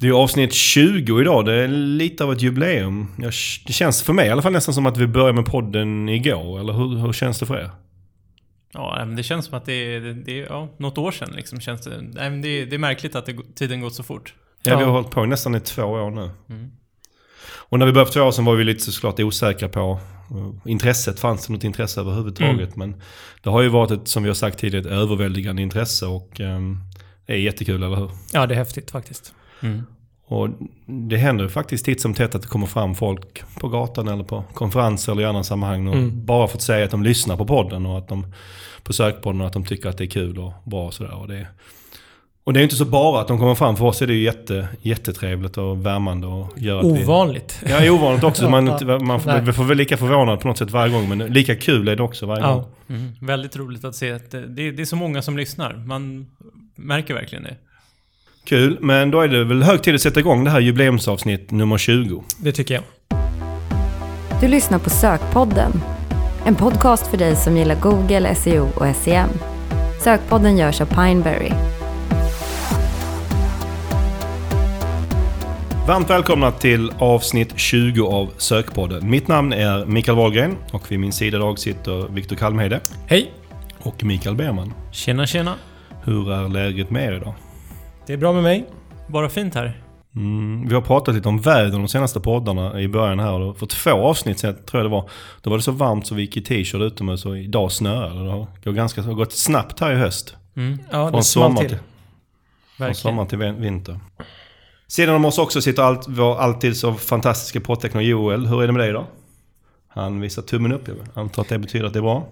Det är avsnitt 20 idag. Det är lite av ett jubileum. Jag, det känns för mig i alla fall nästan som att vi började med podden igår. Eller hur, hur känns det för er? Ja, men det känns som att det är, det är ja, något år sedan liksom. Känns det, nej, men det, är, det är märkligt att det, tiden gått så fort. Ja, vi har hållit på nästan i två år nu. Mm. Och när vi började för två år sedan var vi lite såklart osäkra på eh, intresset. Fanns det något intresse överhuvudtaget? Mm. Men det har ju varit ett, som vi har sagt tidigare, ett överväldigande intresse och um, det är jättekul, eller hur? Ja, det är häftigt faktiskt. Mm. Och det händer ju faktiskt titt som tätt att det kommer fram folk på gatan eller på konferenser eller i andra sammanhang och mm. bara fått säga att de lyssnar på podden och att de på sökpodden och att de tycker att det är kul och bra och sådär. Och det, och det är inte så bara att de kommer fram. För oss är det ju jätte, jättetrevligt och värmande. Och gör att ovanligt. Vi, ja, ovanligt också. man, man får, vi får väl lika förvånad på något sätt varje gång. Men lika kul är det också varje ja. gång. Mm. Väldigt roligt att se att det, det är så många som lyssnar. Man märker verkligen det. Kul, men då är det väl hög tid att sätta igång det här jubileumsavsnitt nummer 20. Det tycker jag. Du lyssnar på Sökpodden. En podcast för dig som gillar Google, SEO och SEM. Sökpodden görs av Pineberry. Varmt välkomna till avsnitt 20 av Sökpodden. Mitt namn är Mikael Wahlgren och vid min sida idag sitter Viktor Kalmhede. Hej! Och Mikael Berman. Tjena, tjena. Hur är läget med er idag? Det är bra med mig. Bara fint här. Mm, vi har pratat lite om väder de senaste poddarna i början här. Och för två avsnitt sen, tror jag det var, då var det så varmt så vi gick i t-shirt utomhus och idag snöade det. Har gått, ganska, har gått snabbt här i höst. Mm. Ja, Från sommar till. till från sommar till vinter. Sidan om oss också sitter allt, vår alltid så fantastiska poddtekniker Joel. Hur är det med dig idag? Han visar tummen upp. Jag antar att det betyder att det är bra.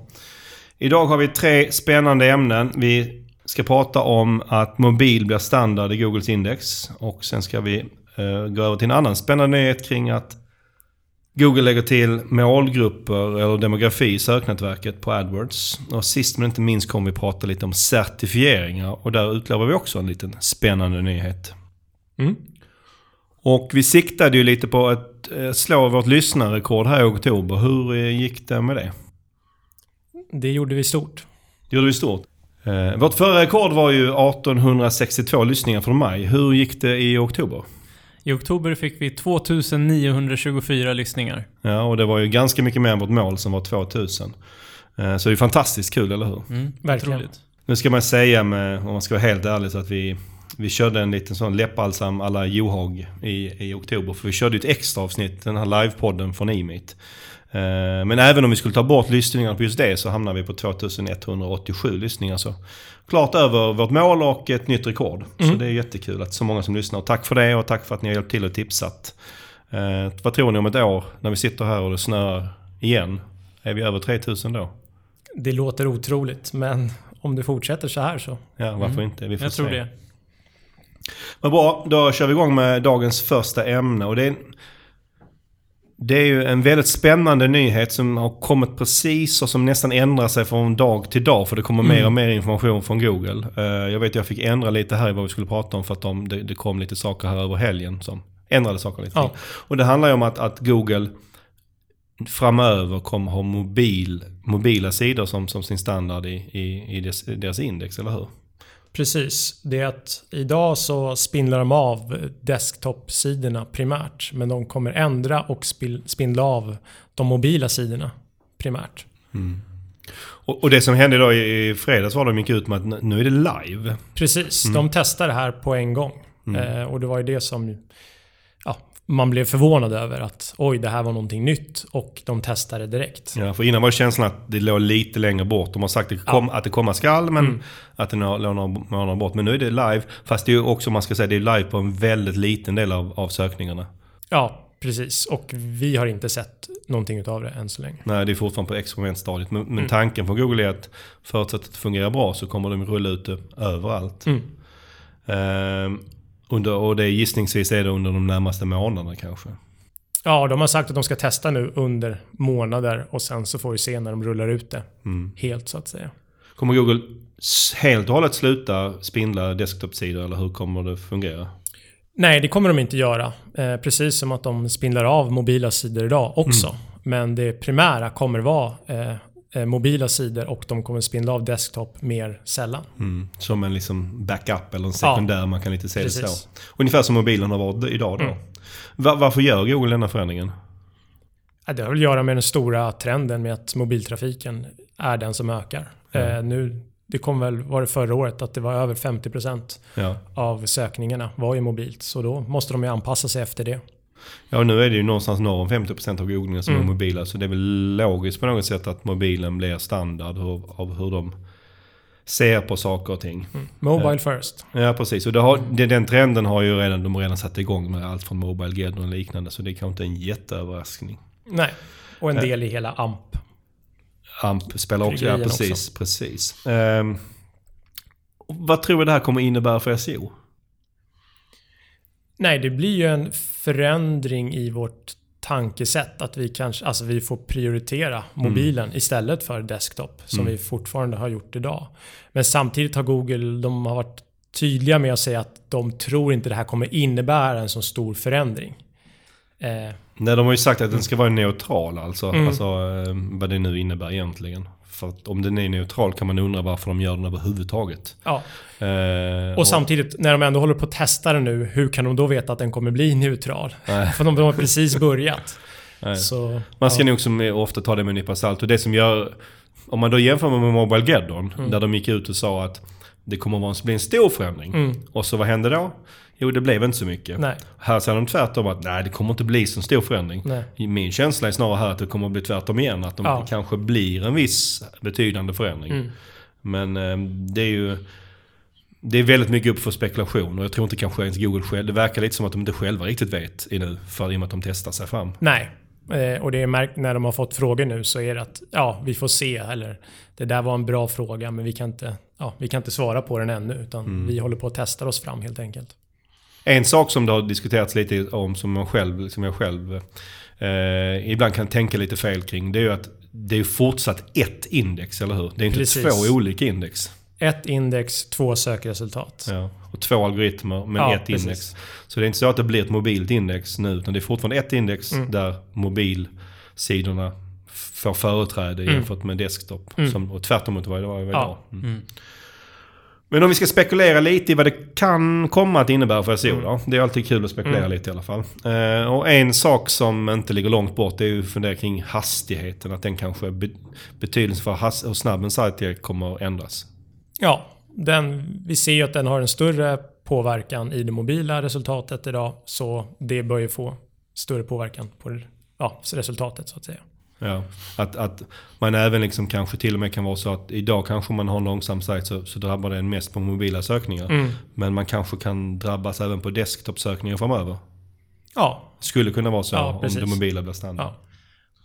Idag har vi tre spännande ämnen. Vi ska prata om att mobil blir standard i Googles index. Och sen ska vi uh, gå över till en annan spännande nyhet kring att Google lägger till målgrupper eller demografi i söknätverket på AdWords. Och sist men inte minst kommer vi prata lite om certifieringar. Och där utlovar vi också en liten spännande nyhet. Mm. Och vi siktade ju lite på att eh, slå vårt lyssnarrekord här i oktober. Hur eh, gick det med det? Det gjorde vi stort. Det gjorde vi stort. Eh, vårt förra rekord var ju 1862 lyssningar från maj. Hur gick det i oktober? I oktober fick vi 2924 lyssningar. Ja, och det var ju ganska mycket mer än vårt mål som var 2000. Eh, så det är fantastiskt kul, eller hur? Mm, verkligen. Nu ska man säga med, om man ska vara helt ärlig, så att vi, vi körde en liten sån läppbalsam alla Johag i, i oktober. För vi körde ett extra avsnitt, den här livepodden från Emit. Eh, men även om vi skulle ta bort lyssningarna på just det så hamnar vi på 2187 lyssningar. Så klart över vårt mål och ett nytt rekord. Mm. Så det är jättekul att så många som lyssnar. tack för det och tack för att ni har hjälpt till och tipsat. Eh, vad tror ni om ett år när vi sitter här och det snöar igen? Är vi över 3000 då? Det låter otroligt men om det fortsätter så här så. Ja, varför mm. inte? Vi får Jag se. tror det. Vad bra, då kör vi igång med dagens första ämne. Och det är det är ju en väldigt spännande nyhet som har kommit precis och som nästan ändrar sig från dag till dag. För det kommer mm. mer och mer information från Google. Uh, jag vet att jag fick ändra lite här i vad vi skulle prata om för att de, det, det, kom lite saker här över helgen som ändrade saker lite. Ja. Och det handlar ju om att, att Google framöver kommer ha mobil, mobila sidor som, som sin standard i, i, i deras, deras index, eller hur? Precis. Det är att idag så spindlar de av desktop-sidorna primärt. Men de kommer ändra och spindla av de mobila sidorna primärt. Mm. Och, och, det som hände då i fredags var att de gick ut med att nu är det live. Precis, mm. de testar det här på en gång. Mm. Eh, och det var ju det som man blev förvånad över att oj, det här var någonting nytt och de testade direkt. Ja, för innan var känslan att det låg lite längre bort. De har sagt att det, kom, ja. att det komma skall, men mm. att det låg några bort. Men nu är det live. Fast det är också, man ska säga, det är live på en väldigt liten del av, av sökningarna. Ja, precis. Och vi har inte sett någonting utav det än så länge. Nej, det är fortfarande på experimentstadiet. Men, men mm. tanken från Google är att förutsatt att det fungerar bra så kommer de rulla ut det överallt. Mm. Ehm, under, och det gissningsvis är det under de närmaste månaderna kanske? Ja, de har sagt att de ska testa nu under månader och sen så får vi se när de rullar ut det. Mm. Helt så att säga. Kommer Google helt och hållet sluta spindla desktop-sidor eller hur kommer det fungera? Nej, det kommer de inte göra. Eh, precis som att de spindlar av mobila sidor idag också. Mm. Men det primära kommer vara eh, mobila sidor och de kommer spindla av desktop mer sällan. Mm. Som en liksom backup eller en sekundär, ja, man kan lite se precis. det så. Ungefär som mobilen har varit idag då. Mm. Var, varför gör Google denna förändringen? Det har väl att göra med den stora trenden med att mobiltrafiken är den som ökar. Mm. Eh, nu, det kom väl, var det förra året, att det var över 50% ja. av sökningarna var ju mobilt. Så då måste de ju anpassa sig efter det. Ja, nu är det ju någonstans norr om 50% av googlingen som mm. är mobila. Så det är väl logiskt på något sätt att mobilen blir standard av hur de ser på saker och ting. Mm. Mobile first. Ja, precis. Och det har, det, den trenden har ju redan, de har redan satt igång med allt från Mobile Get och liknande. Så det är kanske inte en jätteöverraskning. Nej, och en del i hela AMP. AMP spelar också, ja precis. Också. precis. Um, vad tror du det här kommer innebära för SEO? Nej, det blir ju en förändring i vårt tankesätt. Att vi kanske, alltså vi får prioritera mobilen mm. istället för desktop. Som mm. vi fortfarande har gjort idag. Men samtidigt har Google, de har varit tydliga med att säga att de tror inte det här kommer innebära en så stor förändring. Eh. Nej, de har ju sagt att den ska vara neutral alltså. Mm. Alltså eh, vad det nu innebär egentligen. För att om den är neutral kan man undra varför de gör den överhuvudtaget. Ja. Eh, och, och, samtidigt, när de ändå håller på att testa den nu, hur kan de då veta att den kommer bli neutral? För de, de har precis börjat. Så, man ska ja. nog som ofta ta det med en nypa salt. Och det som gör... Om man då jämför med Mobile Geddon, mm. där de gick ut och sa att det kommer att bli en stor förändring. Mm. Och så vad hände då? Jo, det blev inte så mycket. Nej. Här säger de tvärtom att nej, det kommer inte bli så stor förändring. Nej. Min känsla är snarare här att det kommer att bli tvärtom igen. Att de ja. kanske blir en viss betydande förändring. Mm. Men eh, det är ju... Det är väldigt mycket upp för spekulation och jag tror inte kanske ens Google själv... Det verkar lite som att de inte själva riktigt vet ännu. För i och med att de testar sig fram. Nej. Eh, och det är märkt när de har fått frågor nu så är det att ja, vi får se. Eller det där var en bra fråga men vi kan inte, ja, vi kan inte svara på den ännu. Utan mm. vi håller på att testa oss fram helt enkelt. En sak som det har diskuterats lite om, som man själv, som jag själv eh, ibland kan tänka lite fel kring, det är ju att det är fortsatt ett index, eller hur? Det är inte Precis. två olika index. Ett index, två sökresultat. Ja, och två algoritmer, men ja, ett precis. index. Så det är inte så att det blir ett mobilt index nu, utan det är fortfarande ett index mm. där mobilsidorna får företräde mm. jämfört med desktop. Mm. Som, och tvärtom mot vad det var idag. Ja. Mm. Mm. Men om vi ska spekulera lite i vad det kan komma att innebära för SEO då. Det är alltid kul att spekulera mm. lite i alla fall. Eh, och en sak som inte ligger långt bort är ju att fundera kring hastigheten. Att den kanske be betydelse för hur snabb en sajt är kommer att ändras. Ja, den, vi ser ju att den har en större påverkan i det mobila resultatet idag. Så det bör ju få större påverkan på ja, resultatet så att säga. Ja, att, att man även liksom kanske till och med kan vara så att idag kanske man har en långsam sajt så, så drabbar den mest på mobila sökningar. Mm. Men man kanske kan drabbas även på desktop-sökningar framöver. Ja. Skulle kunna vara så ja, om det mobila blir standard. Ja.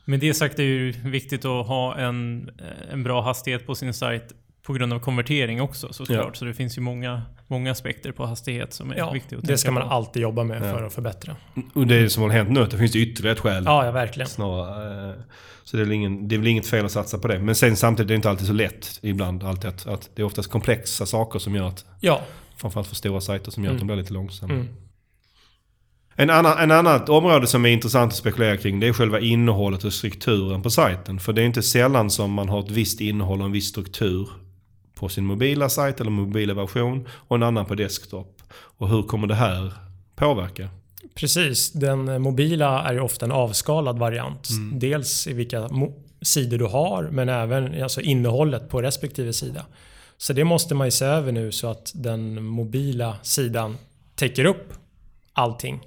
Med det sagt är det ju viktigt att ha en, en bra hastighet på sin sajt på grund av konvertering också såklart. Ja. Så det finns ju många, många aspekter på hastighet som är ja, viktiga att Det ska man på. alltid jobba med ja. för att förbättra. Och det som har hänt nu, att det finns ytterligare ett skäl. Ja, ja verkligen. Snarare, eh, så det är, väl ingen, det är väl inget fel att satsa på det. Men sen samtidigt är det inte alltid så lätt ibland. Alltid att, att det är oftast komplexa saker som gör att... Ja. Framförallt för stora sajter som gör mm. att de blir lite långsamma. Mm. En, annan, en annat område som är intressant att spekulera kring det är själva innehållet och strukturen på sajten. För det är inte sällan som man har ett visst innehåll och en viss struktur på sin mobila sajt eller mobila version och en annan på desktop. Och hur kommer det här påverka? Precis, den mobila är ju ofta en avskalad variant. Mm. Dels i vilka sidor du har men även alltså innehållet på respektive sida. Så det måste man ju se över nu så att den mobila sidan täcker upp allting.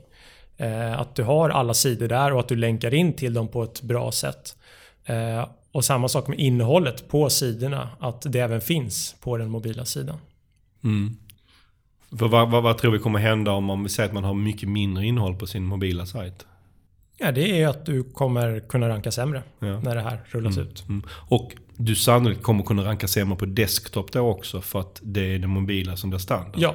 Eh, att du har alla sidor där och att du länkar in till dem på ett bra sätt. Eh, och samma sak med innehållet på sidorna, att det även finns på den mobila sidan. Mm. Vad, vad, vad, tror vi kommer hända om man säger att man har mycket mindre innehåll på sin mobila sajt? Ja, det är att du kommer kunna ranka sämre ja. när det här rullas mm. ut. Mm. Och du sannolikt kommer kunna ranka sämre på desktop då också för att det är det mobila som blir standard? Ja.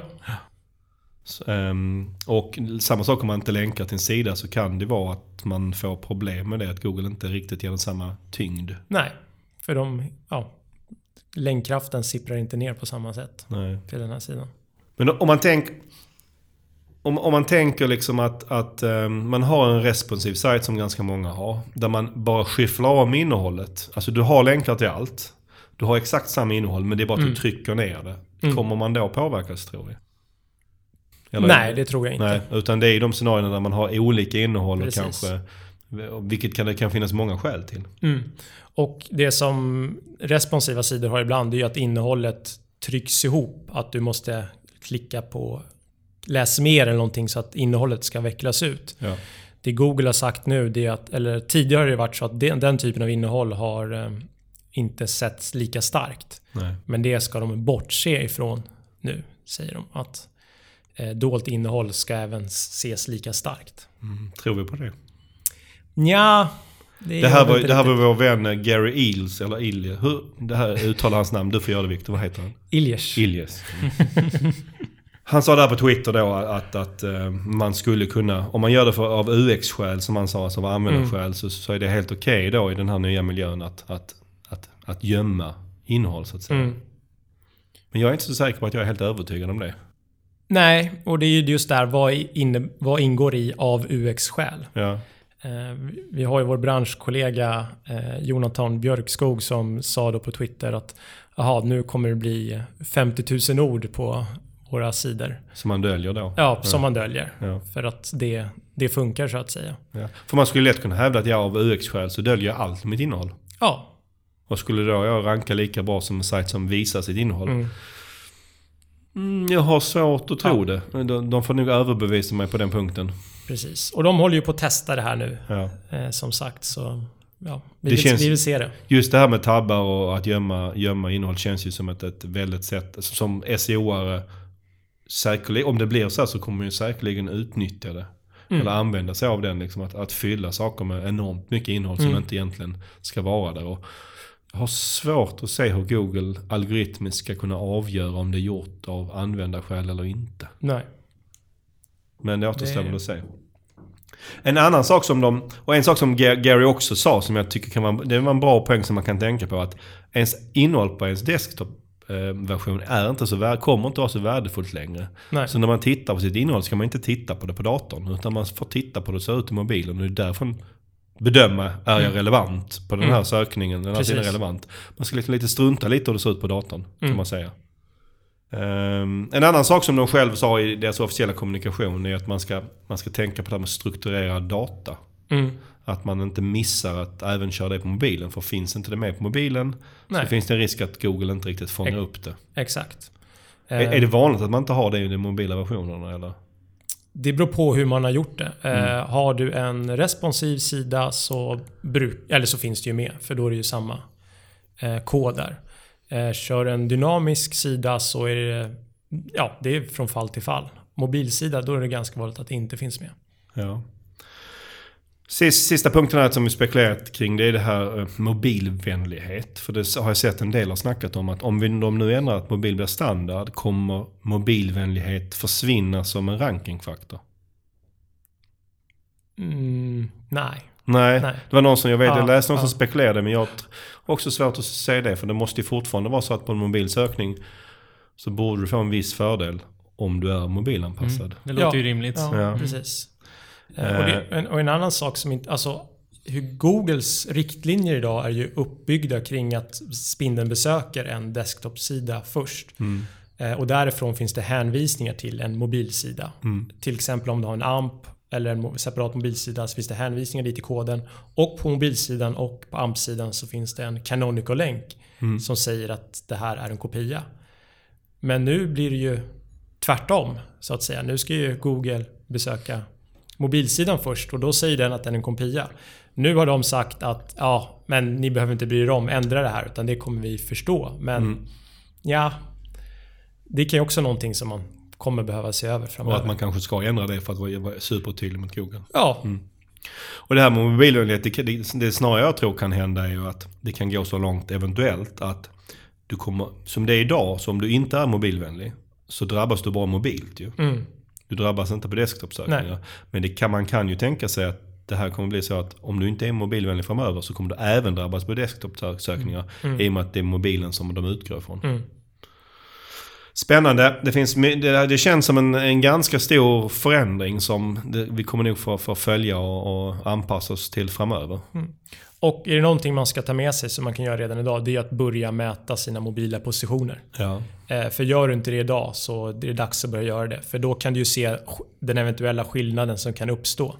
Um, och samma sak om man inte länkar till en sida så kan det vara att man får problem med det. Att Google inte riktigt ger den samma tyngd. Nej, för de, ja, länkkraften sipprar inte ner på samma sätt Nej. till den här sidan. Men om man tänker... om, om man tänker liksom att, att um, man har en responsiv sajt som ganska många har. Där man bara skyfflar om innehållet. Alltså du har länkar till allt. Du har exakt samma innehåll men det är bara att mm. du trycker ner det. Mm. Kommer man då påverkas tror vi? Eller, Nej, det tror jag inte. Nej, utan det är ju de scenarierna där man har olika innehåll Precis. och kanske... Vilket kan, det kan finnas många skäl till. Mm. Och det som responsiva sidor har ibland är ju att innehållet trycks ihop. Att du måste klicka på läs mer eller någonting så att innehållet ska vecklas ut. Ja. Det Google har sagt nu, det är att, eller tidigare har det varit så att den, den typen av innehåll har eh, inte setts lika starkt. Nej. Men det ska de bortse ifrån nu, säger de. Att dolt innehåll ska även ses lika starkt. Mm, tror vi på det? Ja, det, det, här var, det här var vår vän eh, Gary Eels, eller Ilje. Hur, det här uttalar hans namn. Du får göra det Viktor. Vad heter han? Iljes. Iljes. Han sa där på Twitter då att, att uh, man skulle kunna, om man gör det för, av UX-skäl som han sa, alltså av användarskäl, mm. så, så är det helt okej okay då i den här nya miljön att, att, att, att gömma innehåll så att säga. Mm. Men jag är inte så säker på att jag är helt övertygad om det. Nej, och det är ju just där, vad, inne, vad ingår i av UX-skäl? Ja. Uh, vi har ju vår branschkollega uh, Jonathan Björkskog som sa då på Twitter att Jaha, nu kommer det bli 50 000 ord på våra sidor. Som man döljer då? Ja, som ja. man döljer. Ja. För att det, det funkar så att säga. Ja. För man skulle lätt kunna hävda att jag av UX-skäl så döljer jag allt mitt innehåll. Ja. Och skulle då jag ranka lika bra som en sajt som visar sitt innehåll? Mm. Mm, jag har svårt att tro det. De, de får nog överbevisa mig på den punkten. Precis. Och de håller ju på att testa det här nu. Eh, som sagt så... Ja, vi, det vill, känns, vi vill se det. Just det här med tabbar och att gömma, gömma innehåll känns ju som ett, ett väldigt sätt. Som SEO-are säkerligen, om det blir så här så kommer man ju säkerligen utnyttja det. Mm. Eller använda sig av den. Liksom, att, att fylla saker med enormt mycket innehåll mm. som inte egentligen ska vara där. Och har svårt att se hur Google algoritmiskt ska kunna avgöra om det är gjort av användarskäl eller inte. Nej. Men det återstår väl att se. En annan sak som de, och en sak som Gary också sa som jag tycker kan vara, det var en bra poäng som man kan tänka på. Att ens innehåll på ens desktop Eh, är inte så, kommer inte vara så värdefullt längre. Nej. Så när man tittar på sitt innehåll ska man inte titta på det på datorn. Utan man får titta på det så ut i mobilen. Och det är därför bedöma, är jag mm. relevant på den här mm. sökningen? Den här sidan relevant. Man ska liksom lite strunta lite hur det ser ut på datorn, mm. kan man säga. Um, en annan sak som de själv sa i deras officiella kommunikation är att man ska, man ska tänka på det här med strukturerad data. Mm. Att man inte missar att även köra det på mobilen. För finns inte det med på mobilen Nej. så finns det en risk att Google inte riktigt fångar e upp det. Exakt. Är, är, det vanligt att man inte har det i de mobila versionerna eller? Det beror på hur man har gjort det. Mm. Uh, har du en responsiv sida så, bruk, eller så finns det ju med. För då är det ju samma uh, kod där. Uh, kör en dynamisk sida så är det, ja, det är från fall till fall. Mobilsida, då är det ganska vanligt att det inte finns med. Ja. Sista punkten här som vi spekulerat kring det är det här eh, mobilvänlighet. För det har jag sett en del har snackat om att om vi, de nu ändrar att mobil blir standard kommer mobilvänlighet försvinna som en rankingfaktor. Mm, nej. nej. Nej, det var någon som jag vet, ja, jag läste någon ja. som spekulerade men jag har också svårt att se det. För det måste ju fortfarande vara så att på en mobilsökning så borde du få en viss fördel om du är mobilanpassad. Mm, det låter ja, ju rimligt. Ja, precis. Eh, och, det, en, och, en, annan sak som inte... Alltså, hur Googles riktlinjer idag är ju uppbyggda kring att spindeln besöker en desktop-sida först. Mm. Eh, och därifrån finns det hänvisningar till en mobilsida. Mm. Till exempel om du har en AMP eller en separat mobilsida så finns det hänvisningar dit i koden. Och på mobilsidan och på AMP-sidan så finns det en canonical-länk mm. som säger att det här är en kopia. Men nu blir det ju tvärtom så att säga. Nu ska ju Google besöka mobilsidan först och då säger den att den är en kopia. Nu har de sagt att ja, men ni behöver inte bry er om, ändra det här utan det kommer vi förstå. Men mm. ja, det kan ju också någonting som man kommer behöva se över framöver. Och att man kanske ska ändra det för att vara supertydlig mot Google. Ja. Mm. Och det här med mobilvänlighet, det, det, det snarare jag tror kan hända är ju att det kan gå så långt eventuellt att du kommer, som det är idag, så om du inte är mobilvänlig så drabbas du bara mobilt ju. Mm. Du drabbas inte på desktop-sökningar. Men det kan, man kan ju tänka sig att det här kommer bli så att om du inte är mobilvänlig framöver så kommer du även drabbas på desktop-sökningar. Mm. I och med att det är mobilen som de utgår ifrån. Mm. Spännande. Det, finns, det, det känns som en, en ganska stor förändring som det, vi kommer nog få, få följa och, och anpassa oss till framöver. Mm. Och är det någonting man ska ta med sig som man kan göra redan idag, det är att börja mäta sina mobila positioner. Ja. Eh, för gör du inte det idag så är det dags att börja göra det. För då kan du ju se den eventuella skillnaden som kan uppstå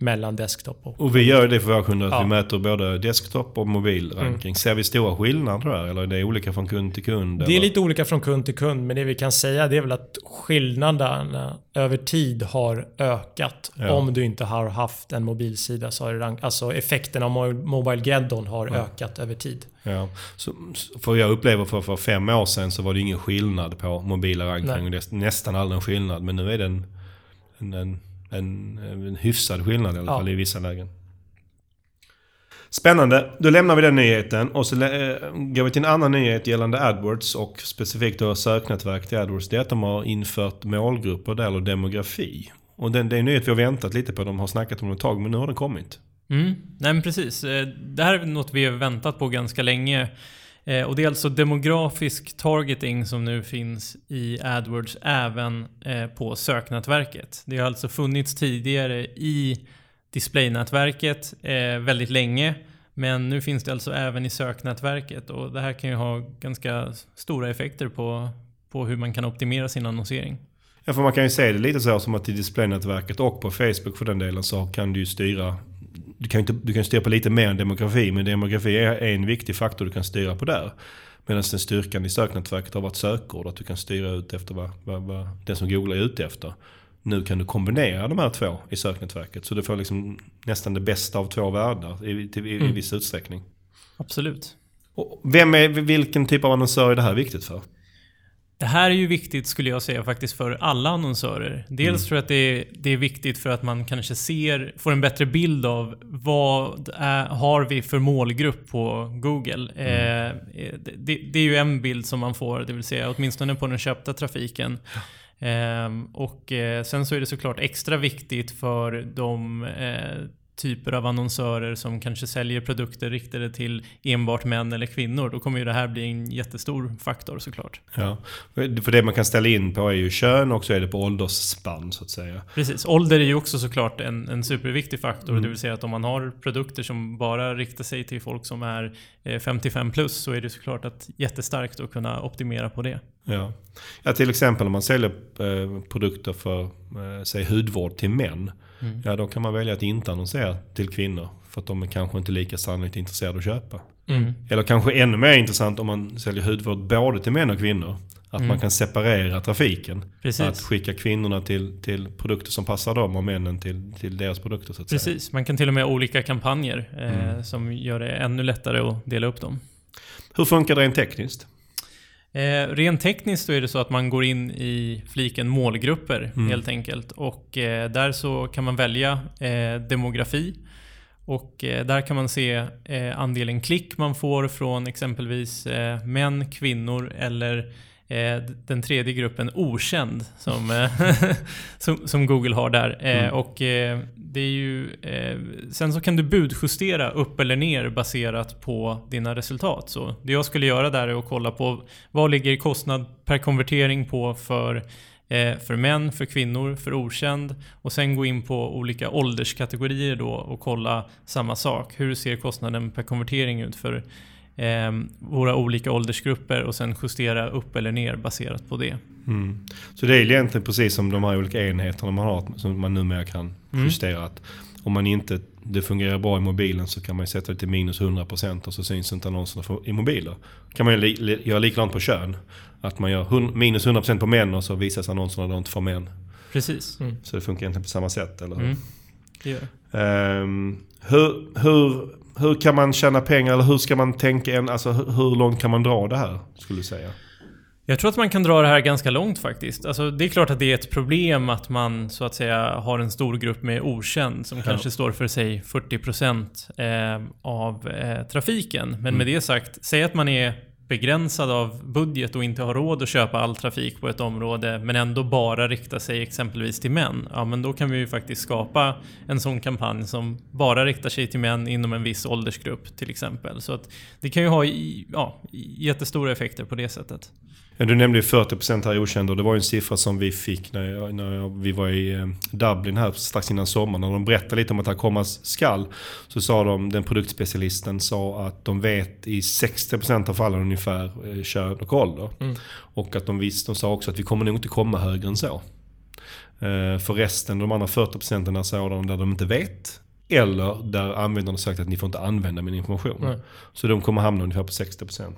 mellan desktop och... Och vi gör det för våra kunder, att ja. vi mäter både desktop och mobilranking. Mm. Ser vi stora skillnader där eller är det olika från kund till kund? Det eller? är lite olika från kund till kund, men det vi kan säga det är väl att skillnaderna över tid har ökat. Ja. Om du inte har haft en mobilsida så har det Alltså effekten av Mobile Geddon har ja. ökat över tid. Ja. Så, för jag upplever för, för fem år sedan så var det ingen skillnad på mobila ranking. Nästan aldrig en skillnad, men nu är det en, en, en en, hyfsad skillnad i alla fall i vissa lägen. Spännande. Då lämnar vi den nyheten och så äh, går vi till en annan nyhet gällande AdWords och specifikt då söknätverk till AdWords. Det är att de har infört målgrupper där, eller demografi. Och den, det är en nyhet vi har väntat lite på. De har snackat om det ett tag, men nu har den kommit. Mm. Nej men precis. Eh, det här är något vi har väntat på ganska länge. Eh, och det är alltså demografisk targeting som nu finns i AdWords även eh, på söknätverket. Det har alltså funnits tidigare i displaynätverket eh, väldigt länge. Men nu finns det alltså även i söknätverket och det här kan ju ha ganska stora effekter på, på hur man kan optimera sin annonsering. Ja, för man kan ju se det lite så som att i displaynätverket och på Facebook för den delen så kan du ju styra du kan, inte, du kan styra på lite mer än demografi, men demografi är en viktig faktor du kan styra på där. Medan den styrkan i söknätverket har varit sökord, att du kan styra ut efter vad, vad, vad den som googlar är ute efter. Nu kan du kombinera de här två i söknätverket, så du får liksom nästan det bästa av två världar i, i, i mm. viss utsträckning. Absolut. Och vem är, vilken typ av annonsör är det här viktigt för? Det här är ju viktigt skulle jag säga faktiskt för alla annonsörer. Dels mm. tror jag att det är, det är viktigt för att man kanske ser, får en bättre bild av vad är, har vi för målgrupp på Google. Mm. Eh, det, det, är ju en bild som man får, det vill säga åtminstone på den köpta trafiken. Eh, och eh, sen så är det såklart extra viktigt för de eh, typer av annonsörer som kanske säljer produkter riktade till enbart män eller kvinnor. Då kommer ju det här bli en jättestor faktor såklart. Ja, för det man kan ställa in på är ju kön och så är det på åldersspann så att säga. Precis, ålder är ju också såklart en, en superviktig faktor. Mm. Det vill säga att om man har produkter som bara riktar sig till folk som är 55 eh, plus så är det såklart att jättestarkt att kunna optimera på det. Ja, ja till exempel om man säljer eh, produkter för eh, säg hudvård till män. Mm. Ja, då kan man välja att inte annonsera till kvinnor. För att de är kanske inte lika sannolikt intresserade att köpa. Mm. Eller kanske ännu mer intressant om man säljer hudvård både till män och kvinnor. Att mm. man kan separera trafiken. Precis. Att skicka kvinnorna till, till produkter som passar dem och männen till, till deras produkter. Så att Precis, säga. man kan till och med ha olika kampanjer eh, mm. som gör det ännu lättare att dela upp dem. Hur funkar det rent tekniskt? Eh, rent tekniskt så är det så att man går in i fliken målgrupper mm. helt enkelt. Och eh, där så kan man välja eh, demografi. Och eh, där kan man se eh, andelen klick man får från exempelvis eh, män, kvinnor eller den tredje gruppen okänd som, eh, som, som, Google har där. Eh, mm. Och det är ju... Sen så kan du budjustera upp eller ner baserat på dina resultat. Så det jag skulle göra där är att kolla på vad ligger kostnad per konvertering på för för män, för kvinnor, för okänd och sen gå in på olika ålderskategorier då och kolla samma sak. Hur ser kostnaden per konvertering ut för eh, våra olika åldersgrupper och sen justera upp eller ner baserat på det. Mm. Så det är egentligen precis som de här olika enheterna man har som man numera kan mm. justera. Mm. om man inte det fungerar bra i mobilen så kan man sätta det till minus 100% och så syns inte annonserna i mobiler. kan man göra likadant på kön. Att man gör minus 100% på män och så visas annonserna då inte för män. Precis. Mm. Så det funkar egentligen på samma sätt, eller hur? Mm. Det gör. Um, hur, hur hur kan man tjäna pengar eller hur ska man tänka? En, alltså, hur långt kan man dra det här, skulle du säga? Jag tror att man kan dra det här ganska långt faktiskt. Alltså, det är klart att det är ett problem att man så att säga har en stor grupp med okänd som ja. kanske står för sig 40% eh, av eh, trafiken. Men mm. med det sagt, säg att man är begränsad av budget och inte har råd att köpa all trafik på ett område men ändå bara rikta sig exempelvis till män. Ja, men då kan vi ju faktiskt skapa en sån kampanj som bara riktar sig till män inom en viss åldersgrupp till exempel. Så att det kan ju ha ja, jättestora effekter på det sättet. Du nämnde ju 40% här okända och det var ju en siffra som vi fick när, jag, när jag, vi var i eh, Dublin här strax innan sommaren. När de berättade lite om att det här komma skall. Så sa de, den produktspecialisten sa att de vet i 60% av fallen ungefär eh, kön och ålder. Mm. Och att de visste, de sa också att vi kommer nog inte komma högre än så. Eh, för resten, de andra 40% sa de där de inte vet. Eller där användaren har sagt att ni får inte använda min information. Mm. Så de kommer hamna ungefär på 60%.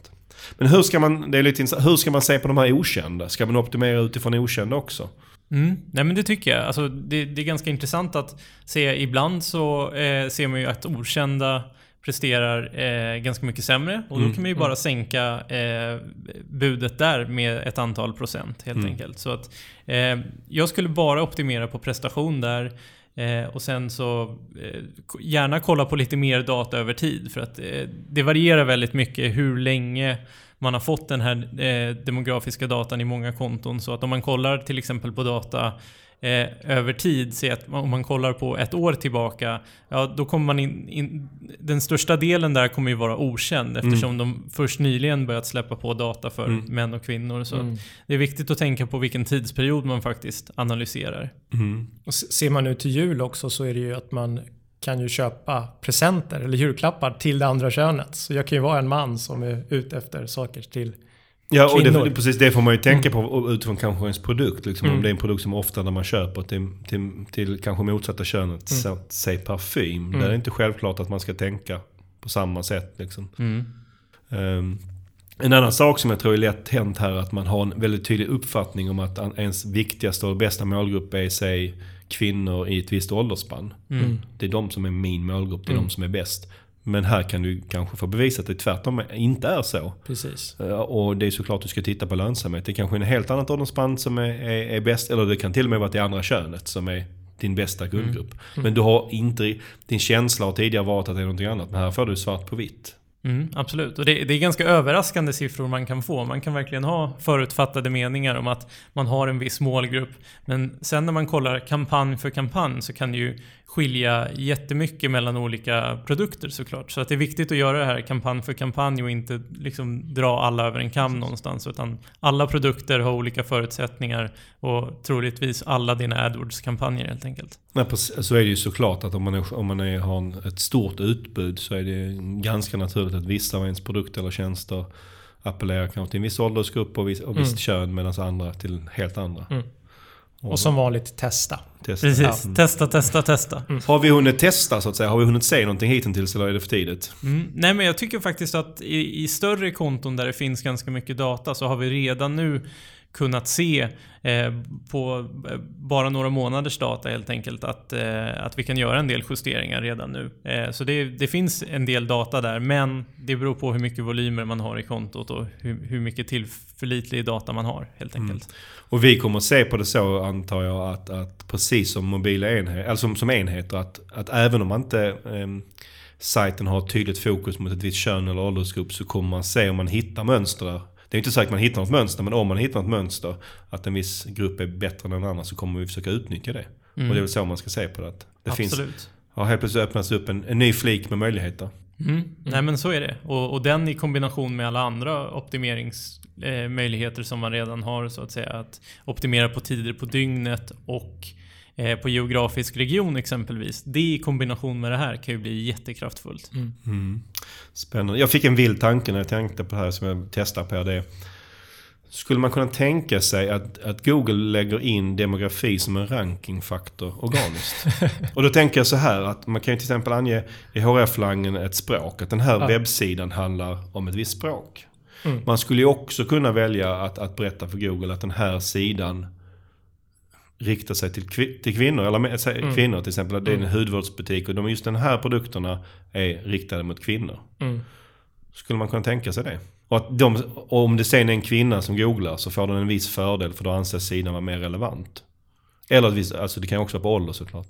Men hur ska man, det är lite hur ska man se på de här okända? Ska man optimera utifrån okända också? Mm. Nej men det tycker jag. Alltså, det, det är ganska intressant att se. Ibland så eh, ser man ju att okända presterar eh, ganska mycket sämre. Och då mm. kan man ju bara mm. sänka eh, budet där med ett antal procent helt mm. enkelt. Så att eh, jag skulle bara optimera på prestation där. Eh, och sen så eh, gärna kolla på lite mer data över tid för att eh, det varierar väldigt mycket hur länge man har fått den här eh, demografiska datan i många konton. Så att om man kollar till exempel på data eh, över tid, se att om man kollar på ett år tillbaka, ja då kommer man in, in den största delen där kommer ju vara okänd eftersom mm. de först nyligen börjat släppa på data för mm. män och kvinnor. Så mm. det är viktigt att tänka på vilken tidsperiod man faktiskt analyserar. Mm. Och ser man nu till jul också så är det ju att man kan ju köpa presenter eller julklappar till det andra könet. Så jag kan ju vara en man som är ute efter saker till Ja, och det, precis det får man ju tänka mm. på utifrån kanske ens produkt. Liksom, mm. Om det är en produkt som ofta när man köper till, till, till kanske motsatta könet, mm. säg parfym. Mm. Där är det inte självklart att man ska tänka på samma sätt. Liksom. Um, en annan sak som jag tror är lätt hänt här är att man har en väldigt tydlig uppfattning om att ens viktigaste och bästa målgrupp är, säg, kvinnor i ett visst åldersspann. Mm. Det är de som är min målgrupp, det är mm. de som är bäst. Men här kan du kanske få bevisa att det tvärtom inte är så. Precis. Eh, och det är såklart du ska titta på lönsamhet. Det kanske är en helt annat åldersspann som är, är, är bäst. Eller det kan till och med vara det andra könet som är din bästa kundgrupp. Mm. Mm. Men du har inte, din känsla har tidigare varit att det är någonting annat. Men här får du svart på vitt. Mm, absolut, och det, det, är ganska överraskande siffror man kan få. Man kan verkligen ha förutfattade meningar om att man har en viss målgrupp. Men sen när man kollar kampanj för kampanj så kan det ju skilja jättemycket mellan olika produkter såklart. Så att det är viktigt att göra det här kampanj för kampanj och inte liksom dra alla över en kam någonstans. Utan alla produkter har olika förutsättningar och troligtvis alla dina AdWords-kampanjer helt enkelt. Nej, så är det ju såklart att om man, är, om man är, har ett stort utbud så är det ganska naturligt att vissa av ens produkter eller tjänster appellerar kanske till en viss åldersgrupp och, viss, och visst mm. kön medan andra till helt andra. Mm. Och som vanligt testa. testa. Precis, mm. testa, testa, testa. Mm. Har vi hunnit testa så att säga? Har vi hunnit se någonting hittills eller är det för tidigt? Mm. Nej men jag tycker faktiskt att i, i, större konton där det finns ganska mycket data så har vi redan nu kunnat se eh, på eh, bara några månaders data helt enkelt att, eh, att vi kan göra en del justeringar redan nu. Så det, det, finns en del data där men det beror på hur mycket volymer man har i kontot och hur, hur mycket tillförlitlig data man har helt mm. enkelt. Mm. Och vi kommer att se på det så antar jag att, att precis som mobila enheter, alltså som, som enheter att, att även om man inte eh, sajten har ett tydligt fokus mot ett visst kön eller åldersgrupp så kommer man se om man hittar mönster där det är inte säkert att man hittar något mönster, men om man hittar något mönster, att en viss grupp är bättre än en annan, så kommer vi försöka utnyttja det. Mm. Och det är väl så man ska se på det. det Absolut. Finns, har helt plötsligt öppnats upp en, en ny flik med möjligheter. Mm. Mm. Nej men så är det. Och, och, den i kombination med alla andra optimeringsmöjligheter eh, som man redan har så att säga. Att optimera på tider på dygnet och på geografisk region exempelvis. Det i kombination med det här kan ju bli jättekraftfullt. Mm. Mm. Spännande. Jag fick en vild tanke när jag tänkte på det här som jag testar på. det. Skulle man kunna tänka sig att, att Google lägger in demografi som en rankingfaktor organiskt? och då tänker jag så här att man kan ju till exempel ange i href-langen ett språk. Att den här ja. webbsidan handlar om ett visst språk. Mm. Man skulle ju också kunna välja att, att berätta för Google att den här sidan riktar sig till, till kvinnor, eller med, mm. kvinnor till exempel. Att det är en mm. hudvårdsbutik och de, just de här produkterna är riktade mot kvinnor. Mm. Skulle man kunna tänka sig det? Och, att de, och om det sen är en kvinna som googlar så får den en viss fördel för då anses sidan vara mer relevant. Eller alltså det kan också vara på ålder såklart.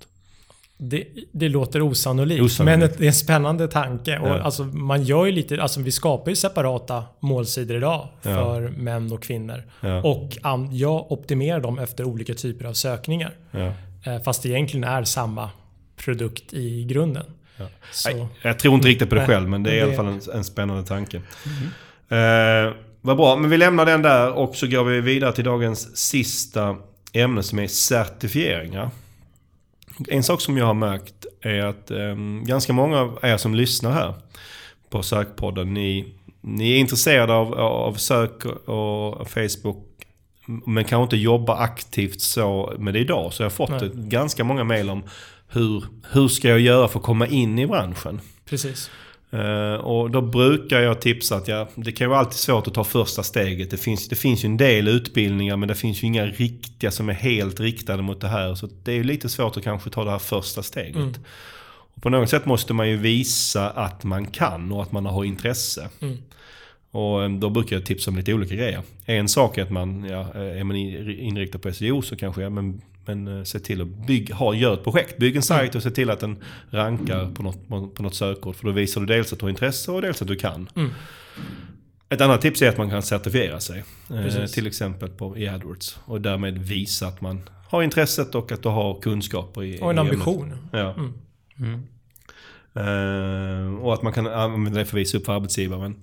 Det, det låter osannolikt, osannolikt, men det är en spännande tanke. Och alltså, man gör ju lite, alltså, vi skapar ju separata målsidor idag för ja. män och kvinnor. Ja. Och jag optimerar dem efter olika typer av sökningar. Eh, fast det egentligen är samma produkt i grunden. Nej, jag tror inte riktigt på det själv, men det är i alla fall en, en spännande tanke. Mm. Uh, vad bra, men vi lämnar den där och så går vi vidare till dagens sista ämne som är certifieringar. En sak som jag har märkt är att eh, ganska många av er som lyssnar här på Sökpodden, ni, ni är intresserade av, av sök och Facebook men kanske inte jobbar aktivt så med det idag. Så jag har fått ett, ganska många mejl om hur, hur ska jag göra för att komma in i branschen? Precis. Uh, och då brukar jag tipsa att ja, det kan vara alltid svårt att ta första steget. Det finns, det finns ju en del utbildningar men det finns ju inga riktiga som är helt riktade mot det här. Så det är ju lite svårt att kanske ta det här första steget. Mm. Och på något sätt måste man ju visa att man kan och att man har intresse. Mm. Och eh, då brukar jag tipsa om lite olika grejer. En sak är att man, ja, eh, är man inriktad på SEO så kanske, ja, men, men eh, se till att bygga, ha, gör ett projekt. Bygg en sajt och se till att den rankar på något, på något sökord. För då visar du dels att du har intresse och dels att du kan. Mm. Ett annat tips är att man kan certifiera sig. Eh, till exempel på, i AdWords. Och därmed visa att man har intresset och att du har kunskaper i Och en ambition. Ja. Mm. Mm. Uh, och att man kan använda det för att visa upp för arbetsgivaren.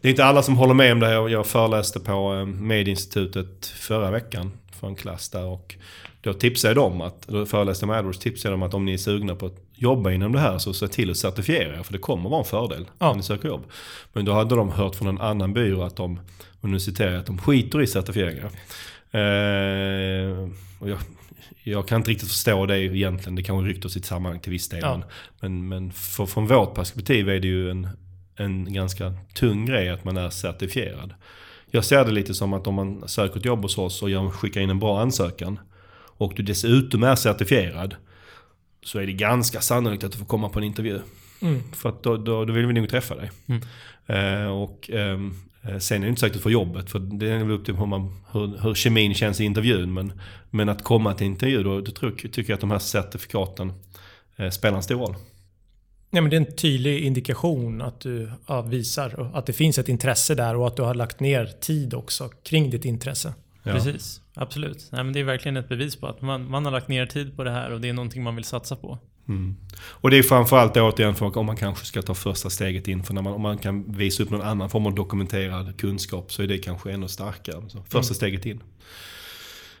Det är inte alla som håller med om det. Jag föreläste på eh, Medieinstitutet förra veckan för en klass där. Och då tipsade jag dem att, då föreläste med AdWords, tipsade jag dem att om ni är sugna på att jobba inom det här så se till att certifiera er. För det kommer vara en fördel ja. när ni söker jobb. Men då hade de hört från en annan byrå att de, och nu citerar jag, att de skiter i certifieringar. Eh, och jag, jag kan inte riktigt förstå det egentligen. Det kanske ryckte sitt sammanhang till viss del. Ja. Men, men för, från vårt perspektiv är det ju en en ganska tung grej att man är certifierad. Jag ser det lite som att om man söker ett jobb hos oss och skickar in en bra ansökan och du dessutom är certifierad så är det ganska sannolikt att du får komma på en intervju. Mm. För att då, då, då, vill vi nog träffa dig. Mm. Eh, och ehm, eh, Sen är det inte säkert att få jobbet, för det är väl upp till hur, man, hur, hur kemin känns i intervjun. Men, men att komma till intervju, då, då tycker jag att de här certifikaten eh, spelar en stor roll. Nej, men det är en tydlig indikation att du ja, visar att det finns ett intresse där och att du har lagt ner tid också kring ditt intresse. Ja. Precis, absolut. Nej, men det är verkligen ett bevis på att man, man har lagt ner tid på det här och det är någonting man vill satsa på. Mm. Och det är framförallt återigen för om man kanske ska ta första steget in. För när man, om man kan visa upp någon annan form av dokumenterad kunskap så är det kanske ännu starkare. Så första mm. steget in.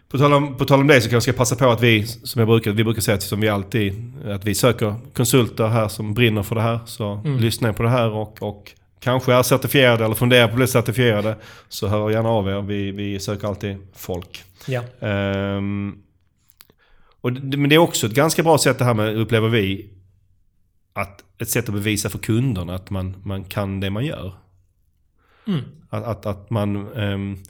På tal, om, på tal om det så kanske jag ska passa på att vi, som jag brukar, vi brukar säga som vi alltid, att vi söker konsulter här som brinner för det här. Så mm. lyssna på det här och, och kanske är certifierade eller funderar på att bli certifierade. Så hör gärna av er. Vi, vi söker alltid folk. Ja. Um, och, men det är också ett ganska bra sätt det här med, upplever vi, att ett sätt att bevisa för kunderna att man, man kan det man gör. Mm. Att, att, att man... Um,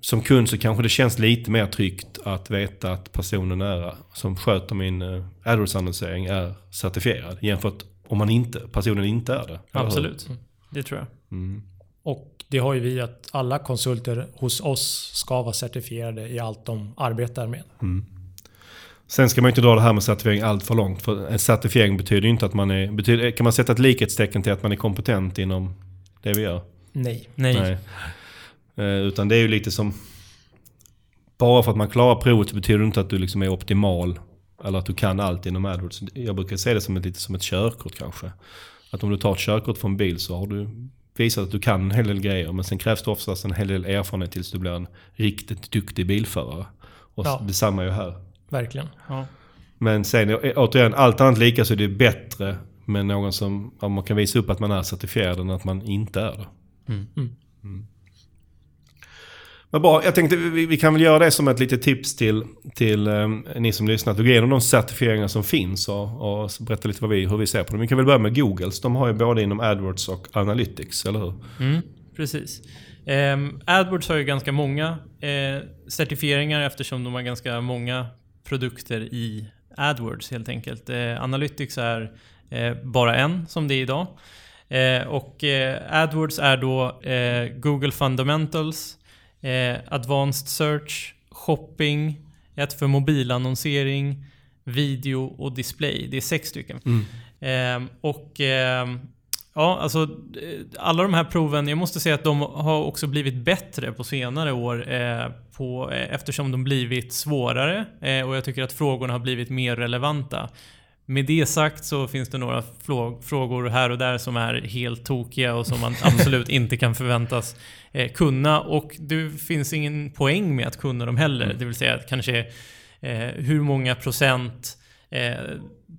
som kund så kanske det känns lite mer tryggt att veta att personen är, som sköter min uh, AdWords-annonsering är certifierad. Jämfört om man inte, personen inte är det. Absolut, mm. Det tror jag. Mm. Och det har ju vi att alla konsulter hos oss ska vara certifierade i allt de arbetar med. Mm. Sen ska man inte dra det här med certifiering allt för långt. För en certifiering betyder ju inte att man är... Betyder, kan man sätta ett likhetstecken till att man är kompetent inom det vi gör? Nej. Nej. Nej. Eh, utan det är ju lite som... Bara för att man klarar provet så betyder det inte att du liksom är optimal. Eller att du kan allt inom AdWords. Jag brukar se det som ett, lite som ett körkort kanske. Att om du tar ett körkort från en bil så har du visat att du kan en hel del grejer. Men sen krävs det oftast en hel del erfarenhet tills du blir en riktigt duktig bilförare. Och ja. detsamma är ju här. Verkligen. Ja. Men sen återigen, allt annat lika så är det bättre med någon som man kan visa upp att man är certifierad än att man inte är det. Mm. Mm. Men bra, jag tänkte vi, vi, kan väl göra det som ett litet tips till, till eh, ni som lyssnar. Att vi går igenom de certifieringar som finns och, och berätta lite vad vi, hur vi ser på dem. Vi kan väl börja med Googles. De har ju både inom AdWords och Analytics, eller hur? Mm, precis. Eh, AdWords har ju ganska många eh, certifieringar eftersom de har ganska många produkter i AdWords helt enkelt. Eh, Analytics är eh, bara en som det är idag. Eh, och AdWords är då Google Fundamentals eh, Advanced Search, Shopping, ett för mobilannonsering, video och display. Det är sex stycken. Mm. Eh, och eh, Ja, alltså eh, alla de här proven, jag måste säga att de har också blivit bättre på senare år eh, på, eh, eftersom de blivit svårare eh, och jag tycker att frågorna har blivit mer relevanta. Med det sagt så finns det några frågor här och där som är helt tokiga och som man absolut inte kan förväntas eh, kunna. Och det finns ingen poäng med att kunna dem heller. Mm. Det vill säga kanske eh, hur många procent eh,